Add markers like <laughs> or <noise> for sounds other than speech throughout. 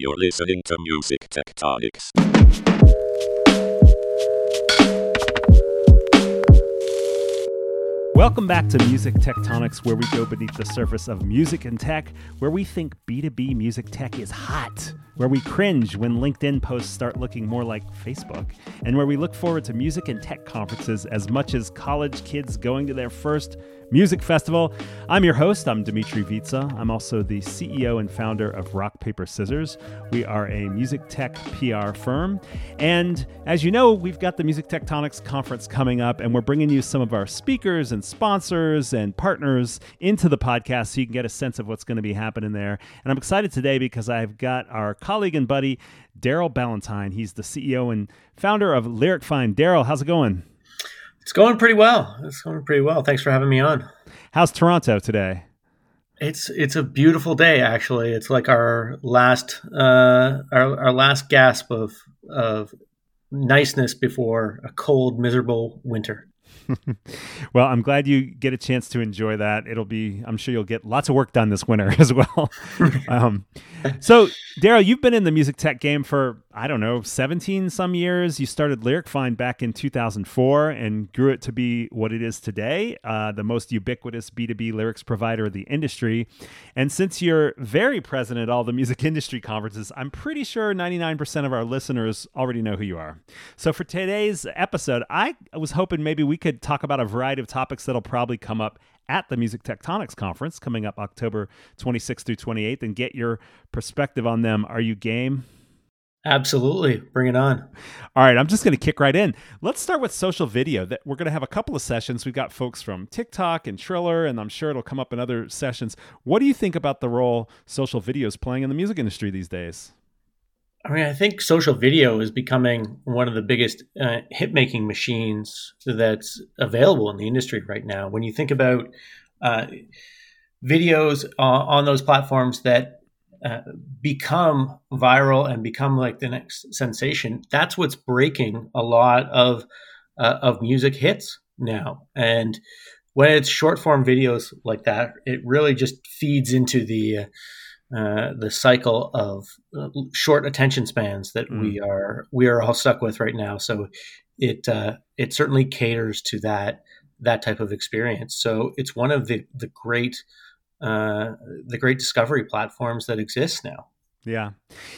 You're listening to Music Tectonics. Welcome back to Music Tectonics, where we go beneath the surface of music and tech, where we think B2B music tech is hot, where we cringe when LinkedIn posts start looking more like Facebook, and where we look forward to music and tech conferences as much as college kids going to their first Music Festival. I'm your host. I'm Dmitri Vietze. I'm also the CEO and founder of Rock Paper Scissors. We are a music tech PR firm. And as you know, we've got the Music Tectonics Conference coming up, and we're bringing you some of our speakers and sponsors and partners into the podcast so you can get a sense of what's going to be happening there. And I'm excited today because I've got our colleague and buddy, Darryl Ballantyne. He's the CEO and founder of Lyric Find. Darryl, how's it going? It's going pretty well. It's going pretty well. Thanks for having me on. How's Toronto today? It's it's a beautiful day actually. It's like our last uh, our our last gasp of of niceness before a cold, miserable winter. <laughs> well, I'm glad you get a chance to enjoy that. It'll be, I'm sure you'll get lots of work done this winter <laughs> as well. <laughs> um, so, Darryl, you've been in the music tech game for, I don't know, 17 some years. You started LyricFind back in 2004 and grew it to be what it is today, uh, the most ubiquitous B2B lyrics provider of the industry. And since you're very present at all the music <laughs> industry conferences, I'm pretty sure 99% of our listeners already know who you are. So, for today's episode, I was hoping maybe we could talk about a variety of topics that'll probably come up at the Music Tectonics Conference coming up October 26th through 28th and get your perspective on them. Are you game? Absolutely. Bring it on. All right, I'm just going to kick right in. Let's start with social video. That we're going to have a couple of sessions. We've got folks from TikTok and Triller and I'm sure it'll come up in other sessions. What do you think about the role social video is playing in the music industry these days? I mean, I think social video is becoming one of the biggest uh, hit making machines that's available in the industry right now. When you think about uh, videos uh, on those platforms that uh, become viral and become like the next sensation, that's what's breaking a lot of uh, of music hits now. And when it's short form videos like that, it really just feeds into the uh, uh, the cycle of uh, short attention spans that mm. we are we are all stuck with right now. So it uh, it certainly caters to that that type of experience. So it's one of the the great uh, the great discovery platforms that exist now. Yeah.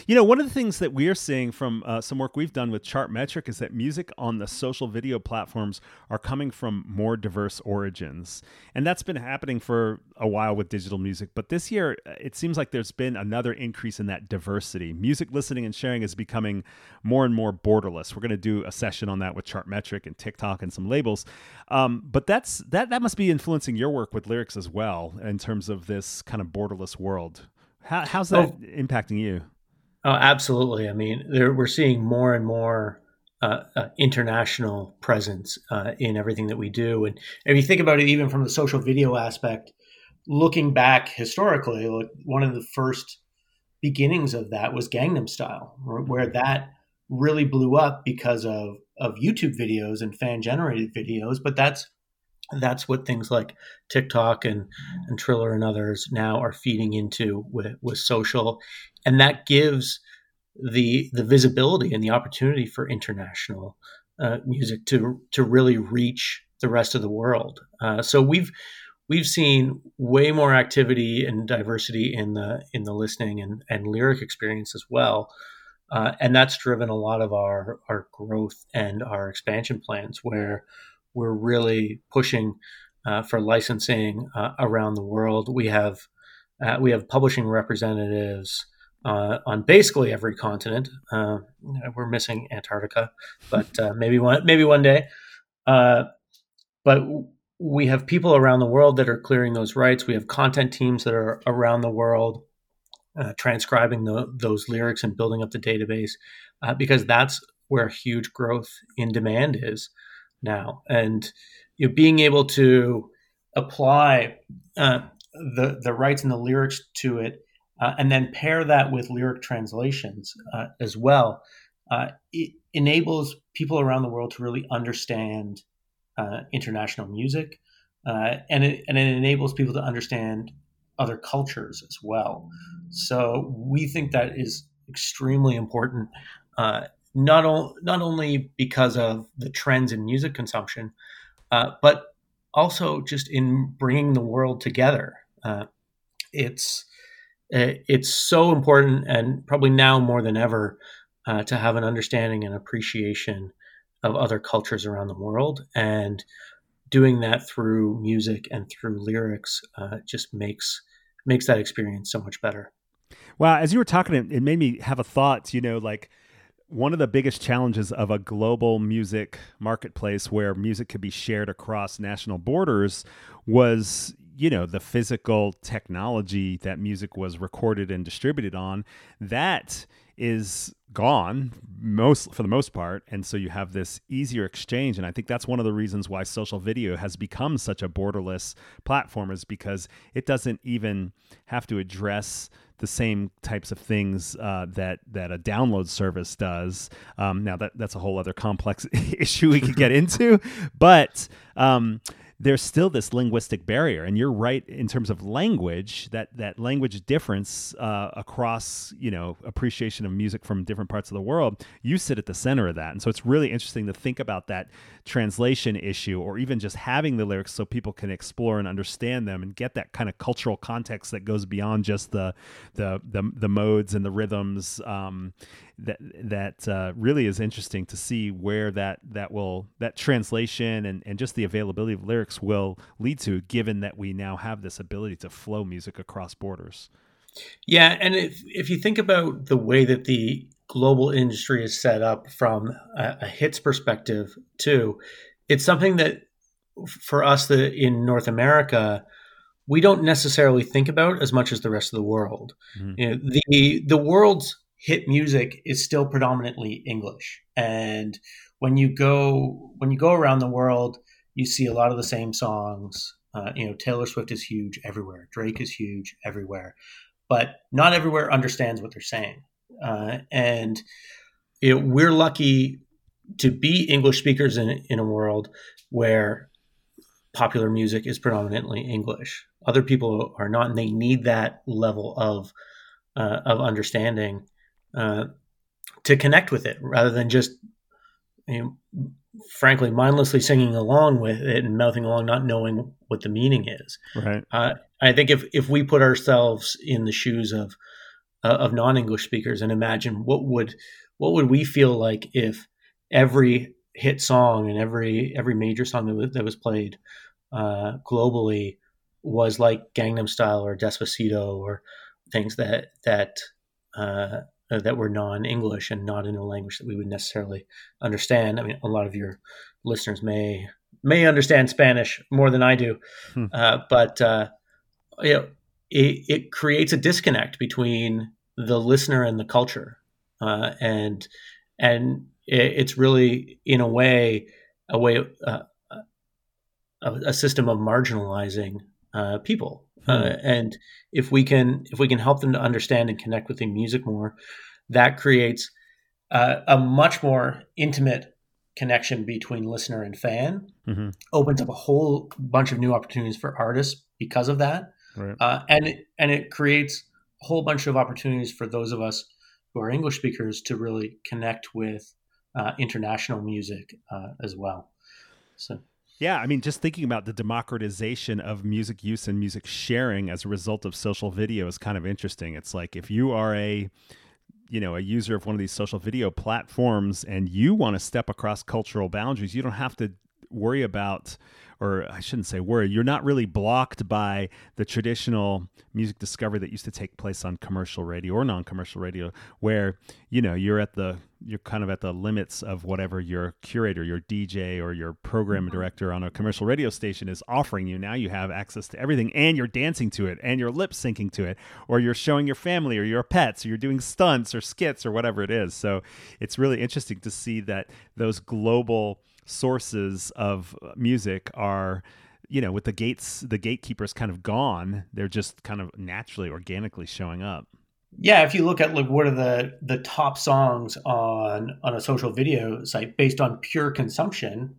You know, one of the things that we are seeing from uh, some work we've done with Chartmetric is that music on the social video platforms are coming from more diverse origins. And that's been happening for a while with digital music. But this year, uh, it seems like there's been another increase in that diversity. Music listening and sharing is becoming more and more borderless. We're going to do a session on that with Chartmetric and TikTok and some labels. Um, but that's that, that must be influencing your work with lyrics as well in terms of this kind of borderless world. How, how's that oh, impacting you? Oh, absolutely. I mean, there, we're seeing more and more uh, uh, international presence uh, in everything that we do. And if you think about it, even from the social video aspect, looking back historically, like one of the first beginnings of that was Gangnam Style, where that really blew up because of of YouTube videos and fan generated videos. But that's that's what things like TikTok and, and Triller and others now are feeding into with, with social. And that gives the the visibility and the opportunity for international uh, music to to really reach the rest of the world. Uh, so we've we've seen way more activity and diversity in the in the listening and, and lyric experience as well. Uh, and that's driven a lot of our our growth and our expansion plans where we're really pushing uh, for licensing uh, around the world. We have uh, we have publishing representatives uh, on basically every continent. Uh, we're missing Antarctica, but uh, maybe one maybe one day. but we have people around the world that are clearing those rights. We have content teams that are around the world transcribing the, those lyrics and building up the database because that's where huge growth in demand is now, and you know, being able to apply uh, the the rights and the lyrics to it, uh, and then pair that with lyric translations uh, as well, uh, it enables people around the world to really understand uh, international music, uh, and it and it enables people to understand other cultures as well. So we think that is extremely important. Uh, not o- not only because of the trends in music consumption, uh, but also just in bringing the world together. Uh, it's uh, it's so important, and probably now more than ever, uh, to have an understanding and appreciation of other cultures around the world, and doing that through music and through lyrics uh, just makes makes that experience so much better. Wow, as you were talking, it made me have a thought. You know, like one of the biggest challenges of a global music marketplace where music could be shared across national borders was you know the physical technology that music was recorded and distributed on. That is gone most for the most part and so you have this easier exchange and i think that's one of the reasons why social video has become such a borderless platform is because it doesn't even have to address the same types of things uh, that that a download service does. Um, now that that's a whole other complex <laughs> issue we could get into, but um, there's still this linguistic barrier and you're right in terms of language that that language difference uh, across you know appreciation of music from different parts of the world you sit at the center of that. And so it's really interesting to think about that translation issue or even just having the lyrics so people can explore and understand them and get that kind of cultural context that goes beyond just the the the, the modes and the rhythms um, that that uh, really is interesting to see where that that will that translation and, and just the availability of lyrics will lead to given that we now have this ability to flow music across borders yeah and if if you think about the way that the global industry is set up from a, a hits perspective too it's something that for us the in north america we don't necessarily think about as much as the rest of the world mm-hmm. you know, the the world's hit music is still predominantly English. And when you go when you go around the world, you see a lot of the same songs. Uh, you know, Taylor Swift is huge everywhere. Drake is huge everywhere, but not everywhere understands what they're saying. Uh, and it, we're lucky to be English speakers in in a world where popular music is predominantly English. Other people are not, and they need that level of uh, of understanding uh, to connect with it rather than just, you know, frankly, mindlessly singing along with it and mouthing along, not knowing what the meaning is. Right. Uh, I think if if we put ourselves in the shoes of uh, of non English speakers and imagine what would what would we feel like if every hit song and every every major song that was, that was played uh, globally was like Gangnam Style or Despacito or things that that uh, uh, that were non-English and not in a language that we would necessarily understand. I mean, a lot of your listeners may may understand Spanish more than I do, hmm. uh, but uh, you know, it, it, creates a disconnect between the listener and the culture, uh, and and it, it's really in a way a way uh, a, a, system of marginalizing uh, people uh, and if we can if we can help them to understand and connect with the music more, that creates uh, a much more intimate connection between listener and fan. Mm-hmm. Opens up a whole bunch of new opportunities for artists because of that, right. uh, and it, and it creates a whole bunch of opportunities for those of us who are English speakers to really connect with uh, international music uh, as well. So yeah, I mean, just thinking about the democratization of music use and music sharing as a result of social video is kind of interesting. It's like if you are a you know a user of one of these social video platforms and you want to step across cultural boundaries you don't have to worry about or I shouldn't say worry, you're not really blocked by the traditional music discovery that used to take place on commercial radio or non-commercial radio, where you know you're at the you're kind of at the limits of whatever your curator, your DJ, or your program mm-hmm. director on a commercial radio station is offering you. Now you have access to everything, and you're dancing to it, and you're lip syncing to it, or you're showing your family or your pets, or you're doing stunts or skits or whatever it is. So it's really interesting to see that those global sources of music are you know with the gates the gatekeepers kind of gone they're just kind of naturally organically showing up yeah if you look at like what are the the top songs on on a social video site based on pure consumption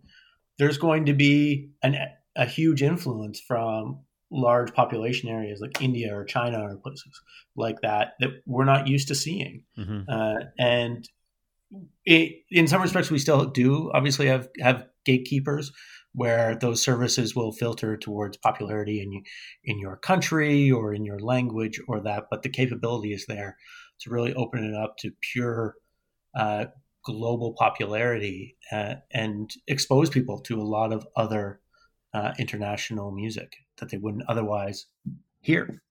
there's going to be an a huge influence from large population areas like India or China or places like that that we're not used to seeing. Mm-hmm. Uh, and it, in some respects, we still do obviously have have gatekeepers where those services will filter towards popularity in in your country or in your language or that, but the capability is there to really open it up to pure uh, global popularity uh, and expose people to a lot of other uh, international music that they wouldn't otherwise hear.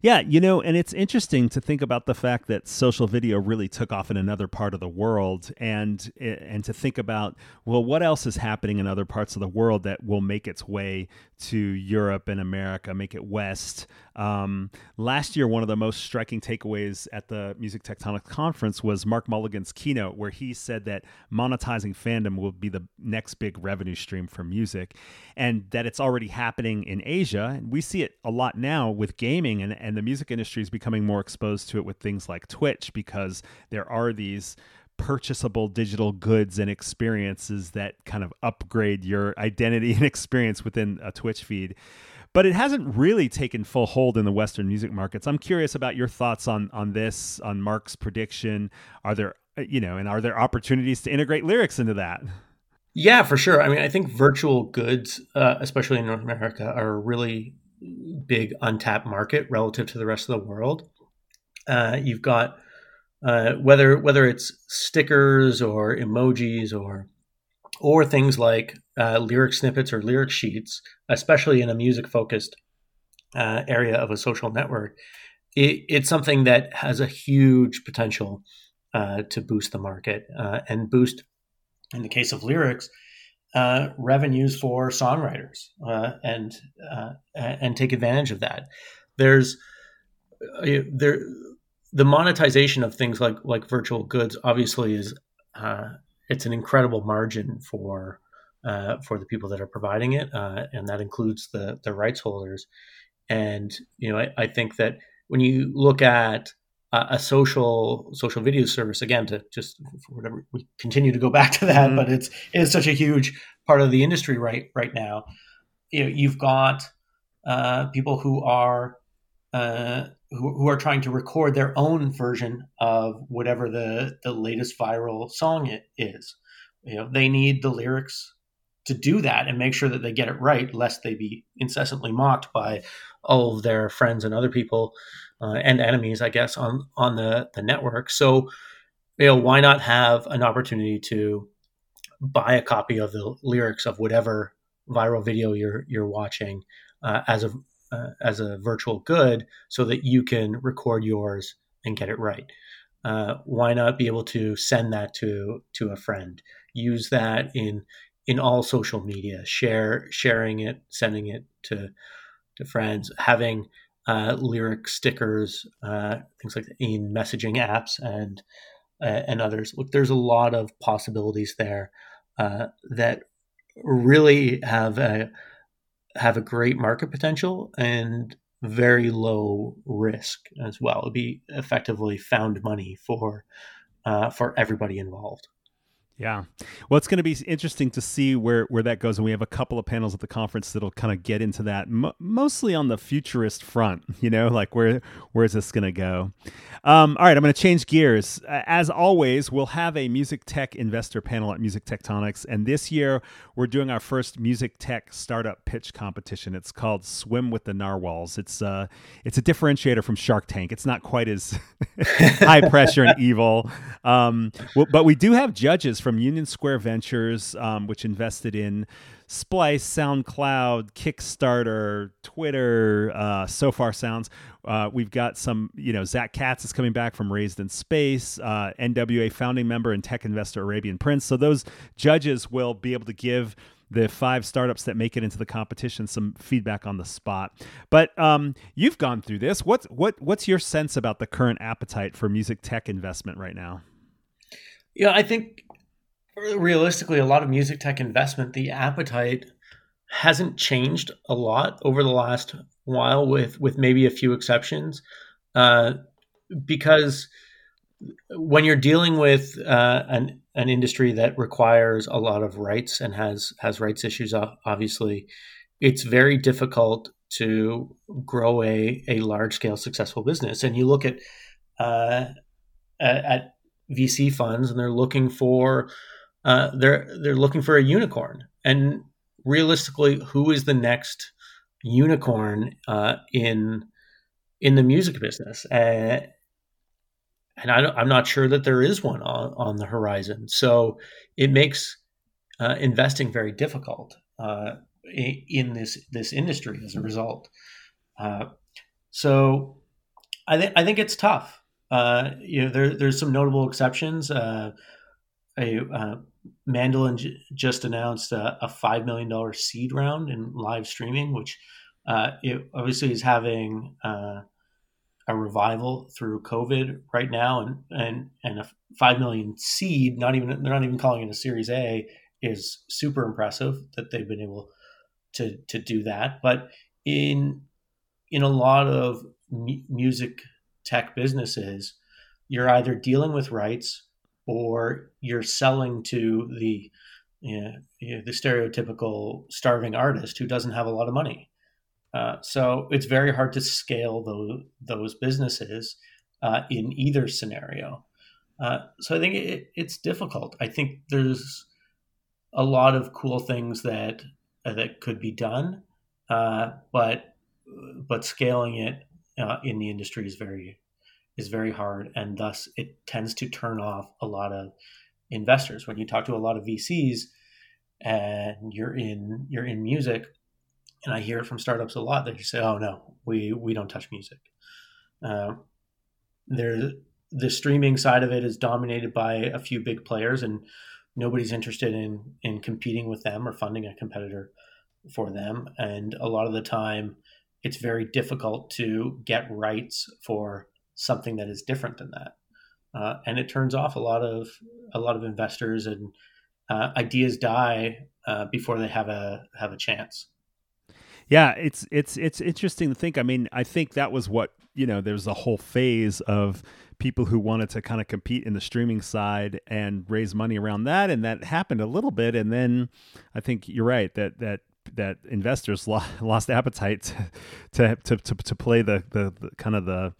Yeah, you know, and it's interesting to think about the fact that social video really took off in another part of the world, and eh, and to think about well, what else is happening in other parts of the world that will make its way to Europe and America, make it west. Um, last year, one of the most striking takeaways at the Music Tectonics conference was Mark Mulligan's keynote, where he said that monetizing fandom will be the next big revenue stream for music, and that it's already happening in Asia. And we see it a lot now with gaming, and, and the music industry is becoming more exposed to it with things like Twitch because there are these purchasable digital goods and experiences that kind of upgrade your identity <laughs> and experience within a Twitch feed. But it hasn't really taken full hold in the Western music markets. I'm curious about your thoughts on on this, on Mark's prediction. Are there, uh, you know, and are there opportunities to integrate lyrics into that? Yeah, for sure. I mean, I think virtual goods, uh, especially in North America, are a really big untapped market relative to the rest of the world. Uh, you've got uh, whether whether it's stickers or emojis or or things like uh, lyric snippets or lyric sheets, especially in a music focused uh, area of a social network, it, it's something that has a huge potential uh, to boost the market uh, and boost, in the case of lyrics, uh, revenues for songwriters and and take advantage of that. There's there the monetization of things like like virtual goods obviously is uh, it's an incredible margin for uh, for the people that are providing it, uh, and that includes the the rights holders. And you know, I, I think that when you look at a, a social social video service, again, to just whatever we continue to go back to that, mm-hmm. but it's it's such a huge part of the industry right right now. You know, you've got uh, people who are uh, who, who are trying to record their own version of whatever the the latest viral song it is. You know, they need the lyrics to do that and make sure that they get it right, lest they be incessantly mocked by all of their friends and other people uh, and enemies, I guess, on on the the network. So, you know, why not have an opportunity to buy a copy of the lyrics of whatever viral video you're you're watching uh, as a uh, as a virtual good so that you can record yours and get it right. Uh, why not be able to send that to to a friend? Use that in in all social media. Share sharing it, sending it to to friends, having uh, lyric stickers, uh, things like that in messaging apps and uh, and others. Look, there's a lot of possibilities there uh, that really have a have a great market potential and very low risk as well. It'd be effectively found money for uh, for everybody involved. Yeah. Well, it's going to be interesting to see where, where that goes. And we have a couple of panels at the conference that'll kind of get into that, mostly on the futurist front, you know, like where where is this going to go? Um, all right, I'm going to change gears. As always, we'll have a music tech investor panel at Music Tectonics. And this year, we're doing our first music tech startup pitch competition. It's called Swim with the Narwhals. It's, uh, it's a differentiator from Shark Tank. It's not quite as <laughs> high pressure and <laughs> evil. Um, but we do have judges from Union Square Ventures, um, which invested in Splice, SoundCloud, Kickstarter, Twitter, uh, Sofar Sounds. Uh, we've got some, you know, Zach Katz is coming back from Raised in Space, uh, NWA founding member and tech investor Arabian Prince. So those judges will be able to give the five startups that make it into the competition some feedback on the spot. But um, you've gone through this. What's what what's your sense about the current appetite for music tech investment right now? Yeah, I think realistically, a lot of music tech investment, the appetite hasn't changed a lot over the last while, with with maybe a few exceptions, uh, because when you're dealing with uh, an an industry that requires a lot of rights and has has rights issues, obviously, it's very difficult to grow a, a large scale successful business. And you look at, uh, at VC funds and they're looking for uh, they're they're looking for a unicorn. And realistically, who is the next unicorn uh, in in the music business? Uh, and I am not sure that there is one on, on the horizon. So it makes uh, investing very difficult uh, in, this this industry as a result. Uh, so I think I think it's tough. Uh, you know, there, there's some notable exceptions. A uh, Mandolin j- just announced a, a, five million dollar seed round in live streaming, which uh, it obviously is having uh, a revival through COVID right now, and and and a five million seed. Not even they're not even calling it a Series A is super impressive that they've been able to to do that. But in in a lot of music tech businesses, you're either dealing with rights or you're selling to the you know, the stereotypical starving artist who doesn't have a lot of money. Uh, so it's very hard to scale those those businesses uh, in either scenario. Uh, so I think it, it's difficult. I think there's a lot of cool things that that could be done, uh, but but scaling it uh, in the industry is very is very hard, and thus it tends to turn off a lot of investors. When you talk to a lot of VCs, and you're in you're in music, and I hear it from startups a lot that you say, "Oh no, we we don't touch music." Uh, there, the streaming side of it is dominated by a few big players, and nobody's interested in in competing with them or funding a competitor for them. And a lot of the time, it's very difficult to get rights for something that is different than that. Uh, and it turns off a lot of a lot of investors and uh, ideas die uh, before they have a have a chance. Yeah, it's it's it's interesting to think. I mean, I think that was what you know. There's a whole phase of people who wanted to kind of compete in the streaming side and raise money around that, and that happened a little bit. And then I think you're right that that that investors <laughs> lost appetite to to to, to play the, the, the kind of the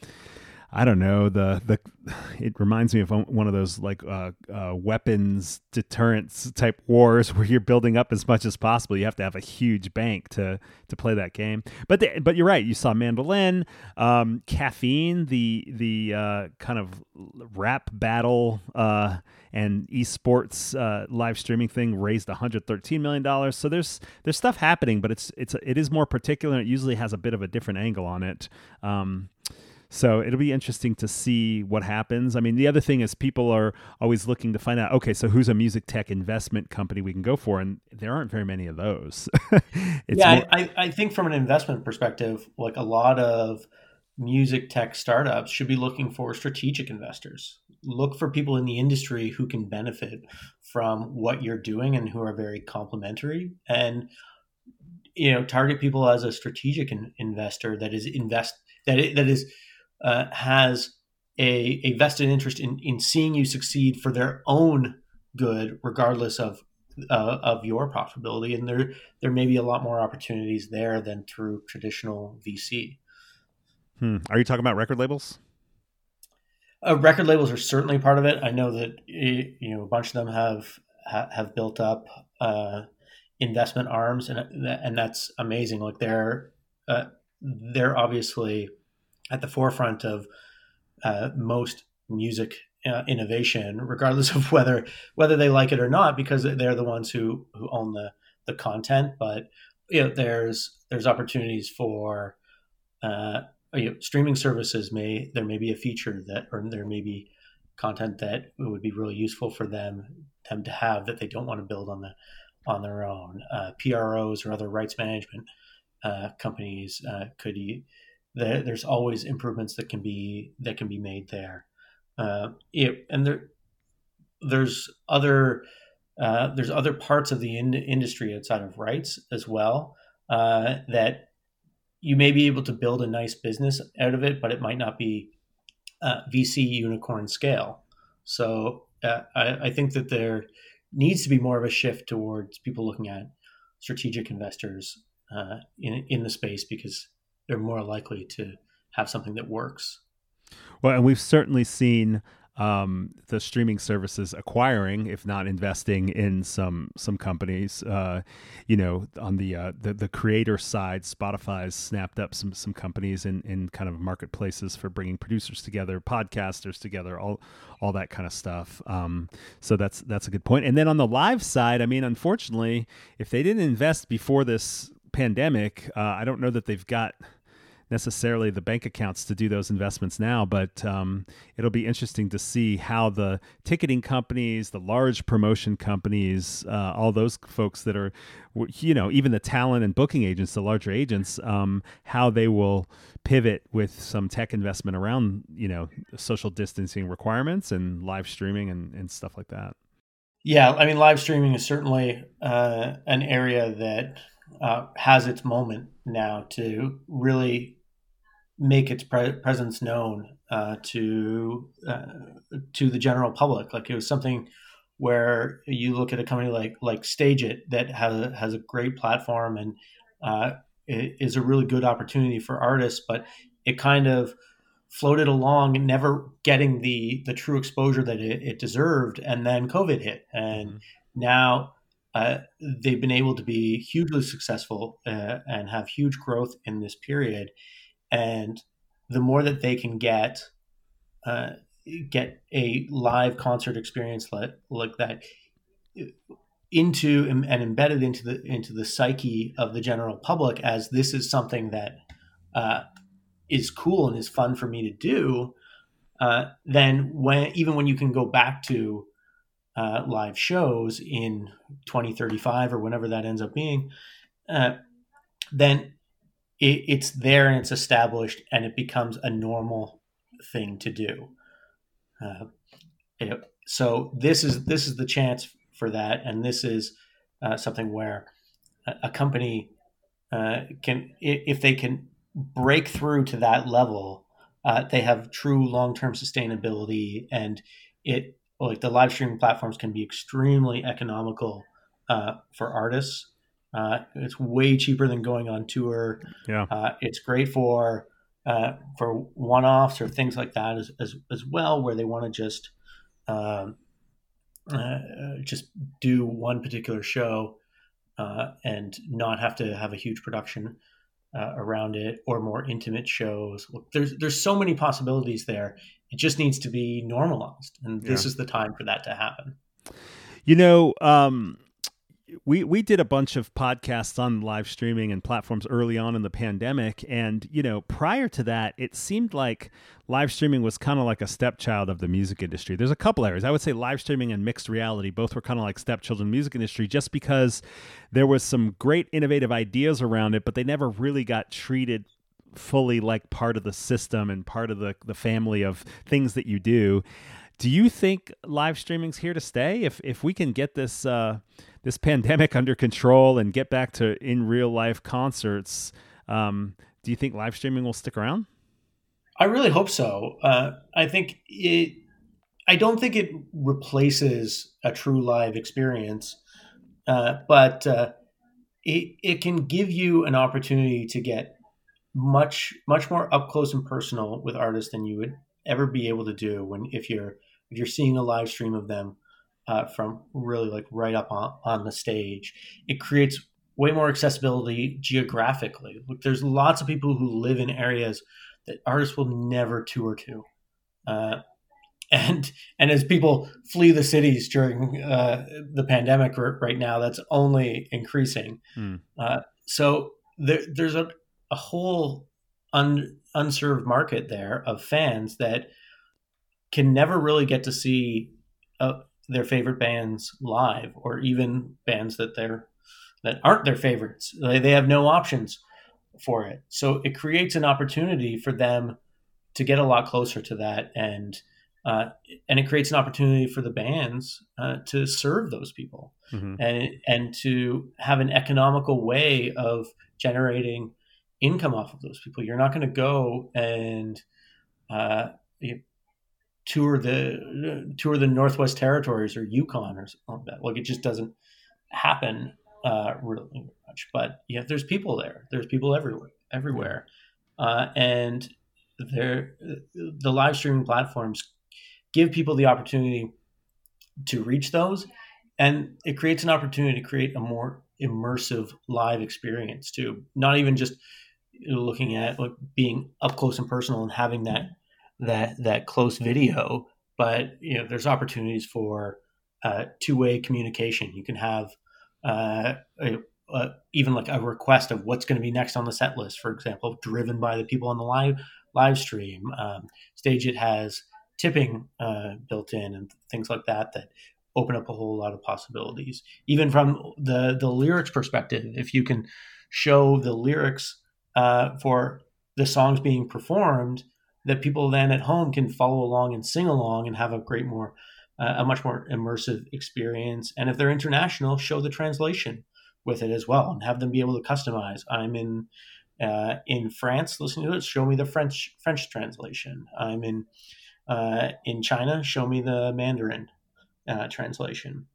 I don't know the the. <sighs> It reminds me of one of those like uh, uh, weapons deterrence type wars <laughs> where you're building up as much as possible. You have to have a huge bank to to play that game. But the, but you're right. You saw Mandolin, um, caffeine, the the uh, kind of rap battle uh, and esports uh, live streaming thing raised 113 million dollars. So there's there's stuff happening, but it's it's it is more particular. It usually has a bit of a different angle on it. Um, so it'll be interesting to see what happens. I mean, the other thing is people are always looking to find out, okay, so who's a music tech investment company we can go for? And there aren't very many of those. <laughs> yeah, more- I, I think from an investment perspective, like a lot of music tech startups should be looking for strategic investors. Look for people in the industry who can benefit from what you're doing and who are very complementary. And you know, target people as a strategic in, investor that is invest that it, that is uh, has a, a vested interest in, in seeing you succeed for their own good, regardless of uh, of your profitability. And there there may be a lot more opportunities there than through traditional VC. Hmm. Are you talking about record labels? Uh, record labels are certainly part of it. I know that you know a bunch of them have have built up uh, investment arms, and and that's amazing. Like they're uh, they're obviously at the forefront of uh, most music uh, innovation, regardless of whether whether they like it or not, because they're the ones who who own the the content. But you know, there's there's opportunities for uh, you know, streaming services. May there may be a feature that, or there may be content that would be really useful for them them to have that they don't want to build on the on their own. Uh, PROs or other rights management uh, companies uh, could there, there's always improvements that can be that can be made there. Uh, it, and there there's other uh, there's other parts of the in- industry outside of rights as well uh, that you may be able to build a nice business out of it, but it might not be uh, VC unicorn scale. So uh, I, I think that there needs to be more of a shift towards people looking at strategic investors uh, in in the space because they're more likely to have something that works. Well, and we've certainly seen um, the streaming services acquiring, if not investing in some some companies. Uh, you know, on the, uh, the the creator side, Spotify's snapped up some some companies in in kind of marketplaces for bringing producers together, podcasters together, all all that kind of stuff. Um, so that's that's a good point. And then on the live side, I mean, unfortunately, if they didn't invest before this pandemic, uh, I don't know that they've got necessarily the bank accounts to do those investments now, but um, it'll be interesting to see how the ticketing companies, the large promotion companies, uh, all those folks that are, you know, even the talent and booking agents, the larger agents, um, how they will pivot with some tech investment around, you know, social distancing requirements and live streaming and, and stuff like that. Yeah, I mean, live streaming is certainly uh, an area that uh, has its moment now to really make its pre- presence known uh, to uh, to the general public. Like it was something where you look at a company like like StageIt that has a, has a great platform and uh, is a really good opportunity for artists, but it kind of floated along, never getting the the true exposure that it, it deserved, and then COVID hit, and mm-hmm. now. Uh, they've been able to be hugely successful uh, and have huge growth in this period and the more that they can get uh, get a live concert experience like, like that into and embedded into the into the psyche of the general public as this is something that uh, is cool and is fun for me to do uh, then when even when you can go back to uh, live shows in 2035 or whenever that ends up being uh, then it, it's there and it's established and it becomes a normal thing to do. Uh, so this is this is the chance for that, and this is uh, something where a, a company uh, can, if they can break through to that level, uh, they have true long term sustainability, and it like the live streaming platforms can be extremely economical uh, for artists uh, it's way cheaper than going on tour. Yeah, uh, it's great for uh, for one offs or things like that as, as, as well, where they want to just um, uh, just do one particular show uh, and not have to have a huge production uh, around it or more intimate shows. There's there's so many possibilities there. It just needs to be normalized, and this yeah. is the time for that to happen. You know. Um we we did a bunch of podcasts on live streaming and platforms early on in the pandemic. And you know prior to that it seemed like live streaming was kind of like a stepchild of the music industry. There's a couple areas. I would say live streaming and mixed reality both were kind of like stepchildren music industry just because there was some great innovative ideas around it but they never really got treated fully like part of the system and part of the the family of things that you do do you think live streaming's here to stay if if we can get this uh this pandemic <laughs> under control and get back to in real life concerts, um, do you think live streaming will stick around? I really hope so. Uh, I think it. I don't think it replaces a true live experience, uh, but uh, it it can give you an opportunity to get much much more up close and personal with artists than you would ever be able to do when if you're if you're seeing a live stream of them uh, from really like right up on, on the stage. It creates way more accessibility geographically. Look, there's lots of people who live in areas that artists will never tour to. Uh, and and as people flee the cities during uh, the pandemic right now, that's only increasing. Mm. Uh, so there, there's a, a whole un, unserved market there of fans that can never really get to see a, their favorite bands live or even bands that they're that aren't their favorites they, they have no options for it so it creates an opportunity for them to get a lot closer to that and uh, and it creates an opportunity for the bands uh, to serve those people mm-hmm. and and to have an economical way of generating income off of those people. You're not going to go and uh, tour the tour the Northwest Territories or Yukon or something like that. Like it just doesn't happen uh, really much. But yeah, there's people there. There's people everywhere, everywhere, uh, and there the live streaming platforms give people the opportunity to reach those, and it creates an opportunity to create a more immersive live experience too. Not even just looking at like being up close and personal and having that that that close video, but you know there's opportunities for uh, two way communication. You can have uh, a, a, even like a request of what's going to be next on the set list, for example, driven by the people on the live live stream. Um, StageIt has tipping uh, built in and things like that that open up a whole lot of possibilities. Even from the the lyrics perspective, if you can show the lyrics uh, for the songs being performed, that people then at home can follow along and sing along and have a great more uh, a much more immersive experience. And if they're international, show the translation with it as well and have them be able to customize. I'm in uh, in France listening to it. Show me the French French translation. I'm in uh, in China. Show me the Mandarin uh, translation,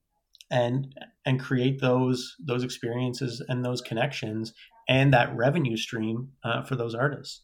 and and create those those experiences and those connections and that revenue stream uh, for those artists.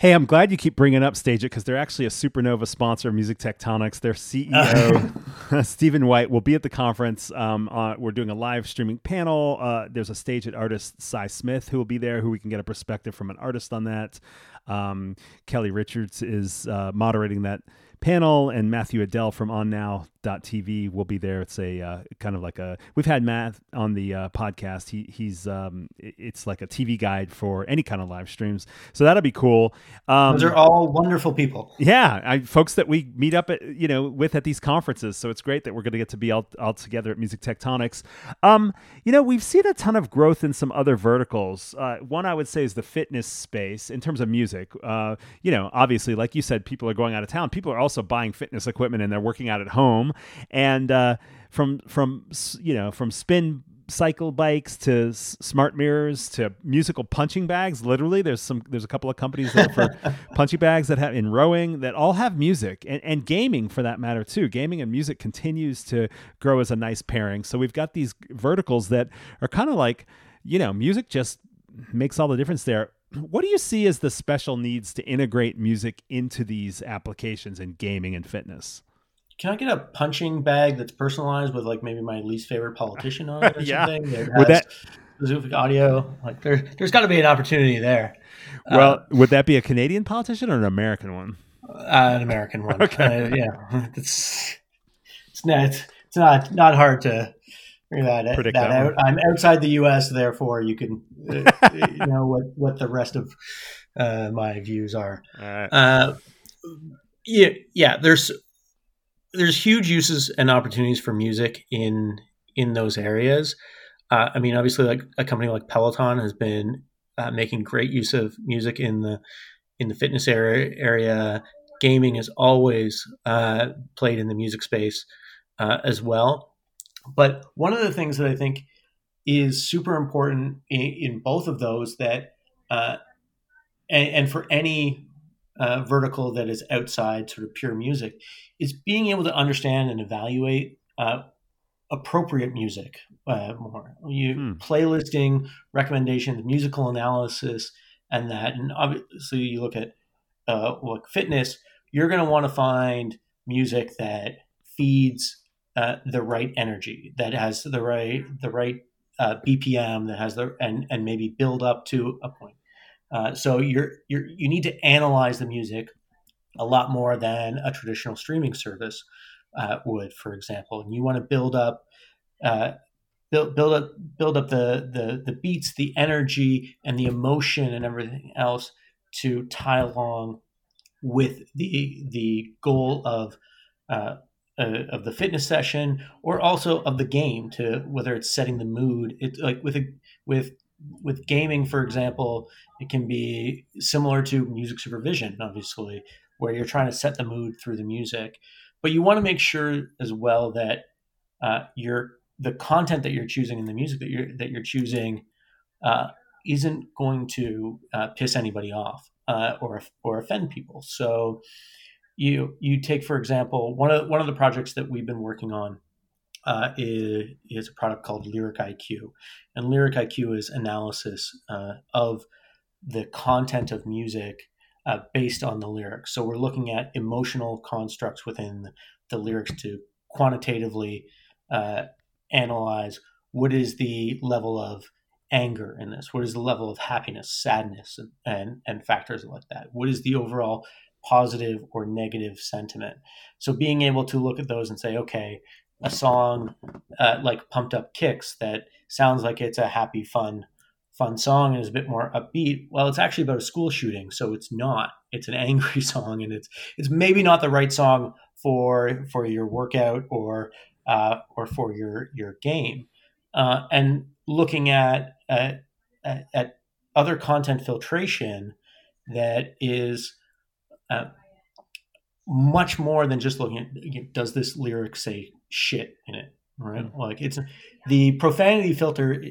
Hey, I'm glad you keep bringing up StageIt because they're actually a Supernova sponsor of Music Tectonics. Their CEO, <laughs> <laughs> Stephen White, will be at the conference. Um, uh, we're doing a live streaming panel. Uh, there's a StageIt artist, Cy Smith, who will be there, who we can get a perspective from an artist on that. Um, Kelly Richards is uh, moderating that panel, and Matthew Adell from OnNow.tv will be there. It's a uh, kind of like a we've had Matt on the uh, podcast. He he's um, it's like a TV guide for any kind of live streams, so that'll be cool. Um, Those are all wonderful people. Yeah, I, folks that we meet up at you know with at these conferences. So it's great that we're going to get to be all, all together at Music Tectonics. Um, you know, we've seen a ton of growth in some other verticals. Uh, one I would say is the fitness space in terms of music. Uh, you know, obviously, like you said, people are going out of town. People are also also buying fitness equipment and they're working out at home. And uh, from from you know from spin cycle bikes to s- smart mirrors to musical punching bags. Literally, there's some there's a couple of companies that for <laughs> punching bags that have in rowing that all have music and, and gaming for that matter too. Gaming and music continues to grow as a nice pairing. So we've got these verticals that are kind of like you know music just makes all the difference there what do you see as the special needs to integrate music into these applications in gaming and fitness? Can I get a punching bag that's personalized with like maybe my least favorite politician on <laughs> it or yeah. something? That would that Zufik audio? Like there, there's got to be an opportunity there. Well, uh, would that be a Canadian politician or an American one? Uh, an American one. <laughs> okay. Uh, yeah, <laughs> it's it's not it's not not hard to Predict that, that out. I'm outside the U.S., therefore you can uh, <laughs> you know what what the rest of uh, my views are. Uh, yeah, yeah. There's there's huge uses and opportunities for music in in those areas. Uh, I mean, obviously, like a company like Peloton has been uh, making great use of music in the in the fitness area. area. Gaming has always uh, played in the music space as well but one of the things that I think is super important in, in both of those that, uh, and, and, for any uh, vertical that is outside sort of pure music, is being able to understand and evaluate uh, appropriate music uh, more. You hmm. playlisting, recommendations, musical analysis, and that. And obviously, you look at uh, like fitness, you're going to want to find music that feeds uh, the right energy, that has the right the right uh, BPM, that has the and and maybe build up to a point. Uh, so you're you're you need to analyze the music a lot more than a traditional streaming service uh, would, for example. And you want to build up. Uh, build, build up build up the, the the beats the energy and the emotion and everything else to tie along with the the goal of uh, uh, of the fitness session or also of the game to whether it's setting the mood. It like with a with with gaming for example it can be similar to music supervision obviously where you're trying to set the mood through the music. But you want to make sure as well that uh, your the content that you're choosing in the music that you're that you're choosing uh, isn't going to uh, piss anybody off uh, or or offend people. So you you take for example one of one of the projects that we've been working on uh, is, is, a product called Lyric IQ, and Lyric IQ is analysis uh, of the content of music uh, based on the lyrics. So we're looking at emotional constructs within the lyrics to quantitatively uh, analyze what is the level of anger in this, what is the level of happiness, sadness, and, and, and factors like that. What is the overall positive or negative sentiment? So being able to look at those and say, okay, a song uh, like Pumped Up Kicks that sounds like it's a happy, fun fun song and is a bit more upbeat. Well, it's actually about a school shooting, so it's not. It's an angry <laughs> song, and it's it's maybe not the right song for for your workout or uh, or for your your game. Uh, and looking at, at at other content filtration that is uh, much more than just looking at does this lyric say shit in it right mm-hmm. like it's the profanity filter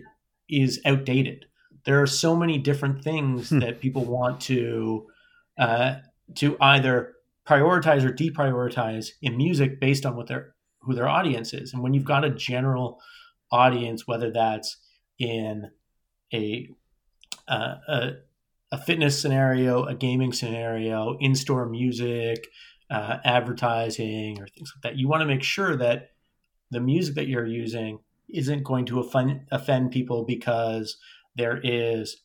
is outdated there are so many different things hmm. that people want to uh, to either prioritize or deprioritize in music based on what their who their audience is. And when you've got a general audience, whether that's in a uh, a, a, fitness scenario, a gaming scenario, in-store music, uh, advertising, or things like that, you want to make sure that the music that you're using isn't going to offend, offend people because there is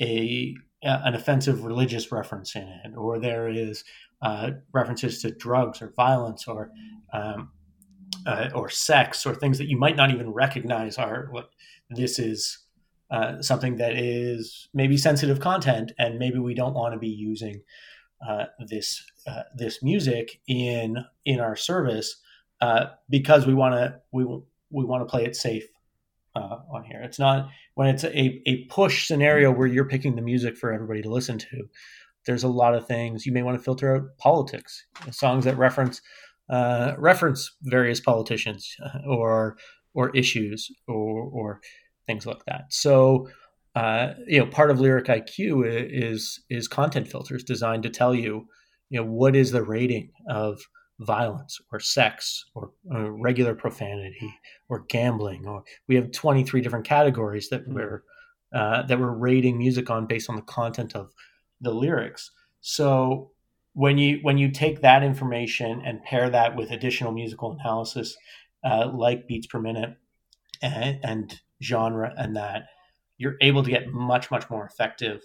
a an offensive religious reference in it, or there is uh, references to drugs or violence or um, uh, or sex or things that you might not even recognize are what this is uh, something that is maybe sensitive content, and maybe we don't want to be using uh, this uh, this music in in our service uh, because we want to we we want to play it safe uh, on here. It's not when it's a, a push scenario where you're picking the music for everybody to listen to. There's a lot of things you may want to filter out politics, songs that reference uh, reference various politicians <laughs> or or issues or or things like that. So uh, you know, part of Lyric IQ is is content filters designed to tell you, you know, what is the rating of violence or sex or uh, regular profanity or gambling or we have 23 different categories that mm-hmm. we're uh, that we're rating music on based on the content of the lyrics so when you when you take that information and pair that with additional musical analysis uh, like beats per minute and, and, genre and that you're able to get much much more effective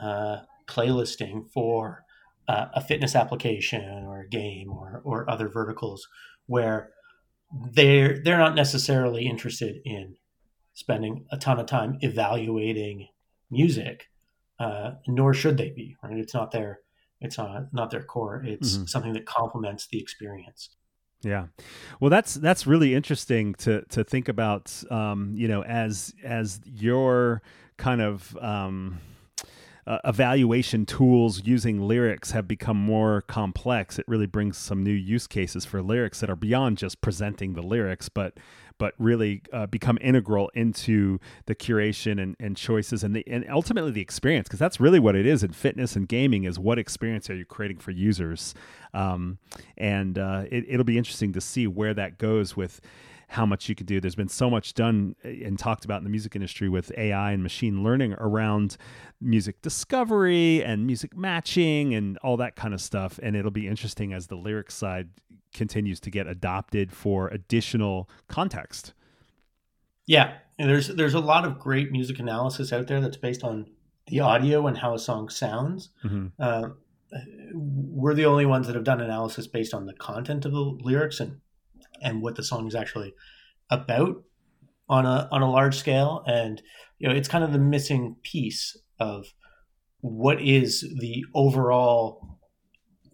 uh, playlisting for uh, a fitness application or a game or, or other verticals where they're they're not necessarily interested in spending a ton of time evaluating music, uh, nor should they be. Right? It's not their it's not not their core. It's mm-hmm. something that complements the experience. Yeah, well, that's that's really interesting to to think about. Um, you know, as as your kind of um, uh, evaluation tools using lyrics have become more complex, it really brings some new use cases for lyrics that are beyond just presenting the lyrics, but but really uh, become integral into the curation and, and choices and the and ultimately the experience because that's really what it is in fitness and gaming is what experience are you creating for users um, and uh, it, will be interesting to see where that goes with how much you could do. There's been so much done eh, and talked about in the music industry with AI and machine learning around music discovery and music matching and all that kind of stuff. And it'll be interesting as the lyric side continues to get adopted for additional context. Yeah, and there's there's a lot of great music analysis out there that's based on the audio and how a song sounds. Mm-hmm. Uh, we're the only ones that have done analysis based on the content of the lyrics and and what the song is actually about on a on a large scale and you know it's kind of the missing piece of what is the overall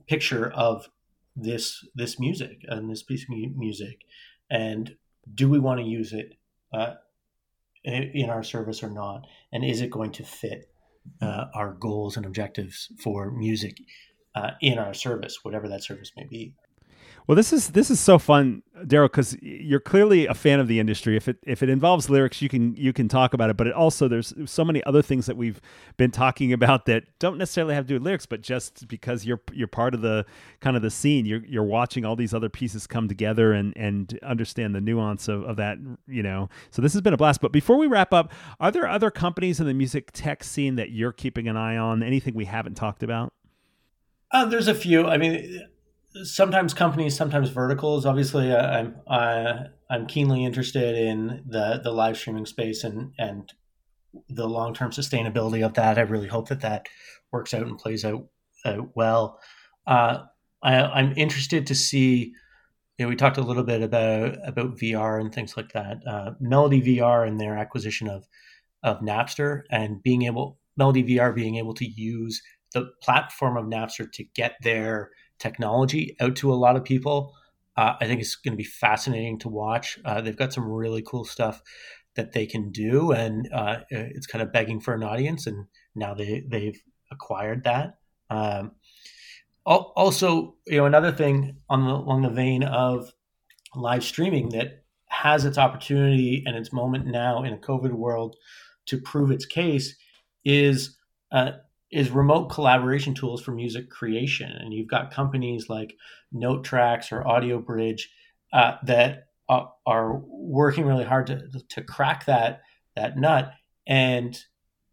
picture of this this music and this piece of music and do we want to use it uh, in our service or not? And is it going to fit uh, our goals and objectives for music uh, in our service whatever that service may be well, this is this is so fun Darryl, because you're clearly a fan of the industry. If it if it involves lyrics, you can you can talk about it. But it also there's so many other things that we've been talking <laughs> about that don't necessarily have to do with lyrics, but just because you're you're part of the kind of the scene, you're you're watching all these other pieces come together and and understand the nuance of, of that. You know, so this has been a blast. But before we wrap up, are there other companies in the music tech scene that you're keeping an eye on? Anything we haven't talked about? Uh, there's a few. I mean, sometimes companies, sometimes verticals. Obviously, uh, I'm uh, I'm keenly interested in the the live streaming space and and the long term sustainability of that. I really hope that that works out and plays out, well. Uh, I, am interested to see. You know, we talked a little bit about about VR and things like that. Uh, Melody VR and their acquisition of of Napster and being able Melody VR being able to use the platform of Napster to get their technology out to a lot of people. Uh, I think it's going to be fascinating to watch. Uh, they've got some really cool stuff that they can do, and uh, it's kind of begging for an audience. And now they they've acquired that. Um, also, you know, another thing on the, along the vein of live streaming that has its opportunity and its moment now in a COVID world to prove its case is uh, is remote collaboration tools for music creation. And you've got companies like Note Tracks or Audio Bridge uh, that are, are working really hard to, to crack that that nut and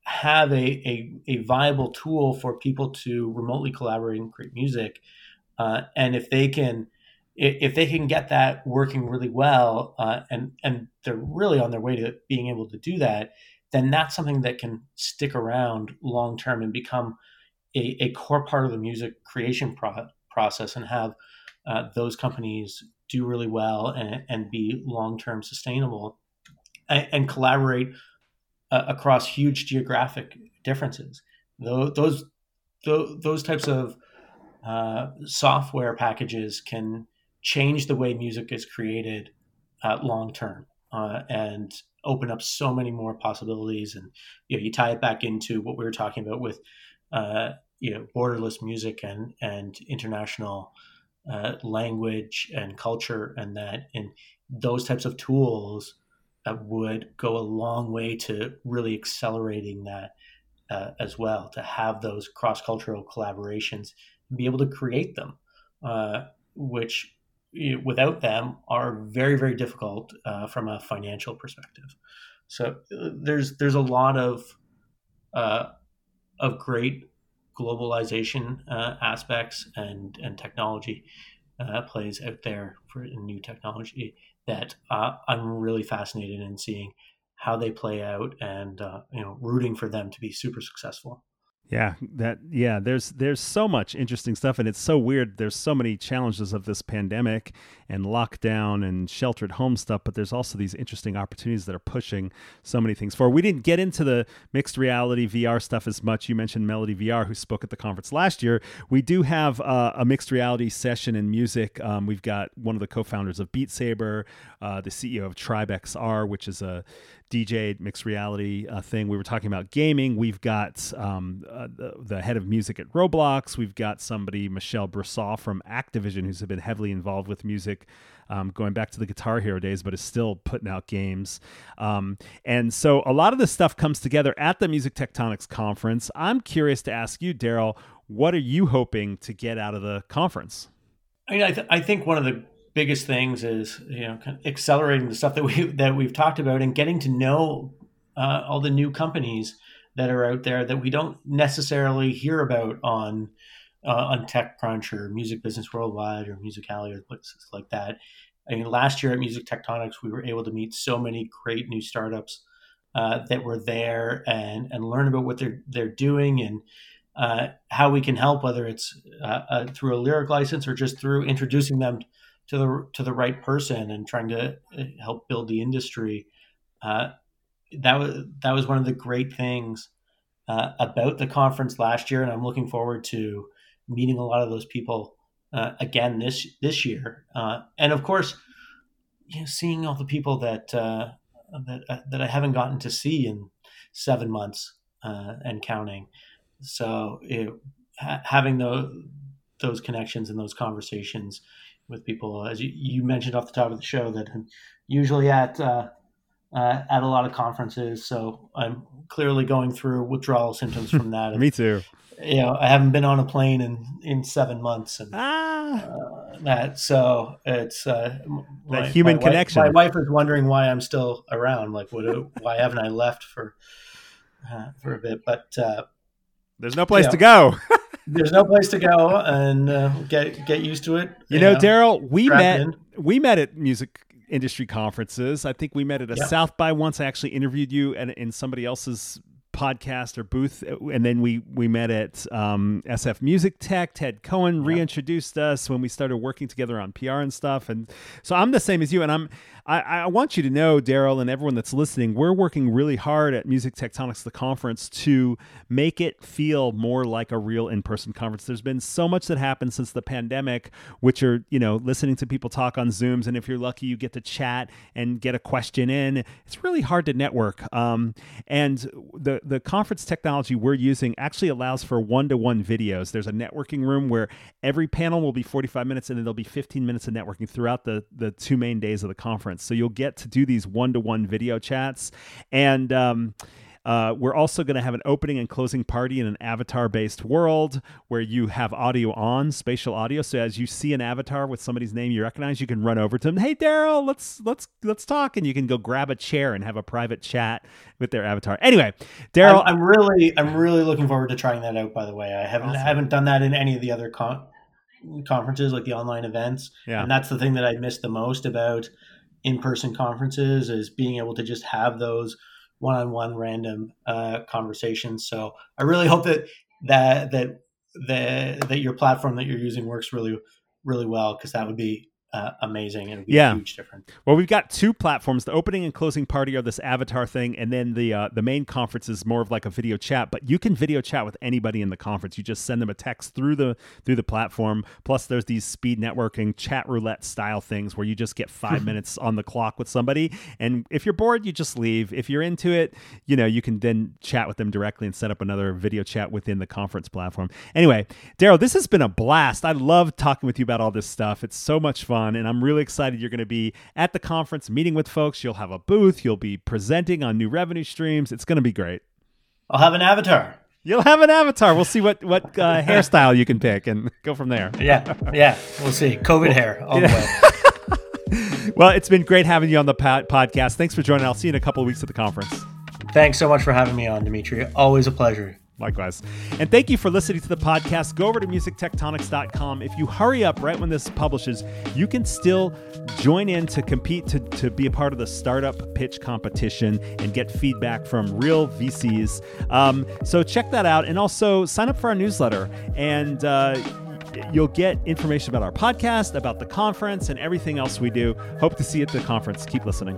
have a, a, a viable tool for people to remotely collaborate and create music. Uh, and if they can if they can get that working really well uh, and and they're really on their way to being able to do that then that's something that can stick around long term and become a, a, core part of the music creation pro- process and have uh, those companies do really well and, and be long term sustainable and, and collaborate uh, across huge geographic differences. Those, those, those types of uh, software packages can change the way music is created uh, long term. Uh, and open up so many more possibilities. And you know, you tie it back into what we were talking about with uh, you know borderless music and and international uh, language and culture, and that and those types of tools uh, would go a long way to really accelerating that uh, as well. To have those cross cultural collaborations and be able to create them, uh, which without them are very very difficult uh, from a financial perspective. So uh, there's there's a lot of uh, of great globalization uh, aspects and and technology uh, plays out there for new technology that uh, I'm really fascinated in seeing how they play out and you know rooting for them to be super successful. Yeah, that yeah, there's there's so much interesting stuff and it's so weird. There's so many challenges of this pandemic and lockdown and sheltered home stuff, but there's also these interesting opportunities that are pushing so many things forward. We didn't get into the mixed reality VR stuff as much. You mentioned Melody VR, who spoke at the conference last year. We do have uh, a mixed reality session in music. Um, we've got one of the co-founders of Beat Saber, uh, the CEO of Tribe XR, which is a DJ mixed reality uh, thing. We were talking about gaming. We've got um, uh, the, the, head of music at Roblox. We've got somebody, Michelle Brossaut from Activision, who's been heavily involved with music. Um, going back to the Guitar Hero days, but is still putting out games. Um, and so a lot of this stuff comes together at the Music Tectonics conference. I'm curious to ask you, Darryl, what are you hoping to get out of the conference? I mean, I, th- I think one of the biggest things is you know accelerating the stuff that we <laughs> that we've talked about and getting to know uh, all the new companies that are out there that we don't necessarily hear about on uh, on TechCrunch or Music Business Worldwide or Music Ally or places like that. I mean, last year at Music Tectonics, we were able to meet so many great new startups uh, that were there and and learn about what they're they're doing and uh, how we can help, whether it's uh, uh, through a lyric license or just through introducing them to the to the right person and trying to uh, help build the industry. Uh, that was that was one of the great things uh, about the conference last year, and I'm looking forward to meeting a lot of those people uh, again this this year. Uh, and of course, you know, seeing all the people that uh, that that I haven't gotten to see in seven months and counting. So it, ha- having those those connections and those conversations with people. As you, you mentioned off the top of the show, that I'm usually at uh, uh, at a lot of conferences, so I'm clearly going through withdrawal symptoms from <laughs> that. Me too. You know, I haven't been on a plane in in seven months, and Ah, uh, that so it's uh, my- human my wife- connection. my wife is wondering why I'm still around. Like, what? why haven't I left for uh, for a bit? But uh, there's no place Yeah. to go. <laughs> there's no place to go, and uh, get get used to it. You know, Darryl, we met in. we met at music industry conferences. I think we met at a. South by once. I actually interviewed you and in somebody else's podcast or booth, and then we we met at um, SF Music Tech. Ted Cohen reintroduced us when we started working together on PR and stuff. And so I'm the same as you, and I'm I, I want you to know, Darryl, and everyone that's listening, we're working really hard at Music Tectonics, the conference, to make it feel more like a real in-person conference. There's been so much that happened since the pandemic, which are you know listening to people talk on Zooms, and if you're lucky, you get to chat and get a question in. It's really hard to network, um, and the the conference technology we're using actually allows for one-to-one videos. There's a networking room where every panel will be 45 minutes, and then there'll be 15 minutes of networking throughout the the two main days of the conference. So you'll get to do these one-to-one video chats, and um, uh, we're also going to have an opening and closing party in an avatar based world where you have audio on, spatial audio. So as you see an avatar with somebody's name you recognize, you can run over to them. Hey, Darryl, let's let's let's talk, and you can go grab a chair and have a private chat with their avatar. Anyway, Darryl, I'm, I'm really I'm really looking forward to trying that out. By the way, I haven't Awesome. haven't done that in any of the other con- conferences, like the online events. Yeah. And that's the thing that I miss the most about in-person conferences is being able to just have those one-on-one random uh, conversations. So I really hope that that that that that your platform that you're using works really really well because that would be uh, amazing and Yeah. a huge difference. Well, we've got two platforms. The opening and closing party are this avatar thing, and then the uh, the main conference is more of like a video chat. But you can video chat with anybody in the conference. You just send them a text through the through the platform. Plus, there's these speed networking chat roulette style things where you just get five <laughs> minutes on the clock with somebody, and if you're bored, you just leave. If you're into it, you know you can then chat with them directly and set up another video chat within the conference platform. Anyway, Darryl, this has been a blast. I love talking with you about all this stuff. It's so much fun, and I'm really excited you're going to be at the conference meeting with folks. You'll have a booth. You'll be presenting on new revenue streams. It's going to be great. I'll have an avatar. You'll have an avatar. We'll see what what uh, <laughs> hairstyle you can pick and go from there. Yeah, yeah. We'll see. COVID hair all the way. <laughs> Well, it's been great having you on the pod- podcast. Thanks for joining. I'll see you in a couple of weeks at the conference. Thanks so much for having me on, Dmitri. Always a pleasure. Likewise. And thank you for listening to the podcast. Go over to musictectonics.com. If you hurry up right when this publishes, you can still join in to compete to, to be a part of the startup pitch competition and get feedback from real VCs. Um, so check that out. And also sign up for our newsletter. And, uh, You'll get information about our podcast, about the conference, and everything else we do. Hope to see you at the conference. Keep listening.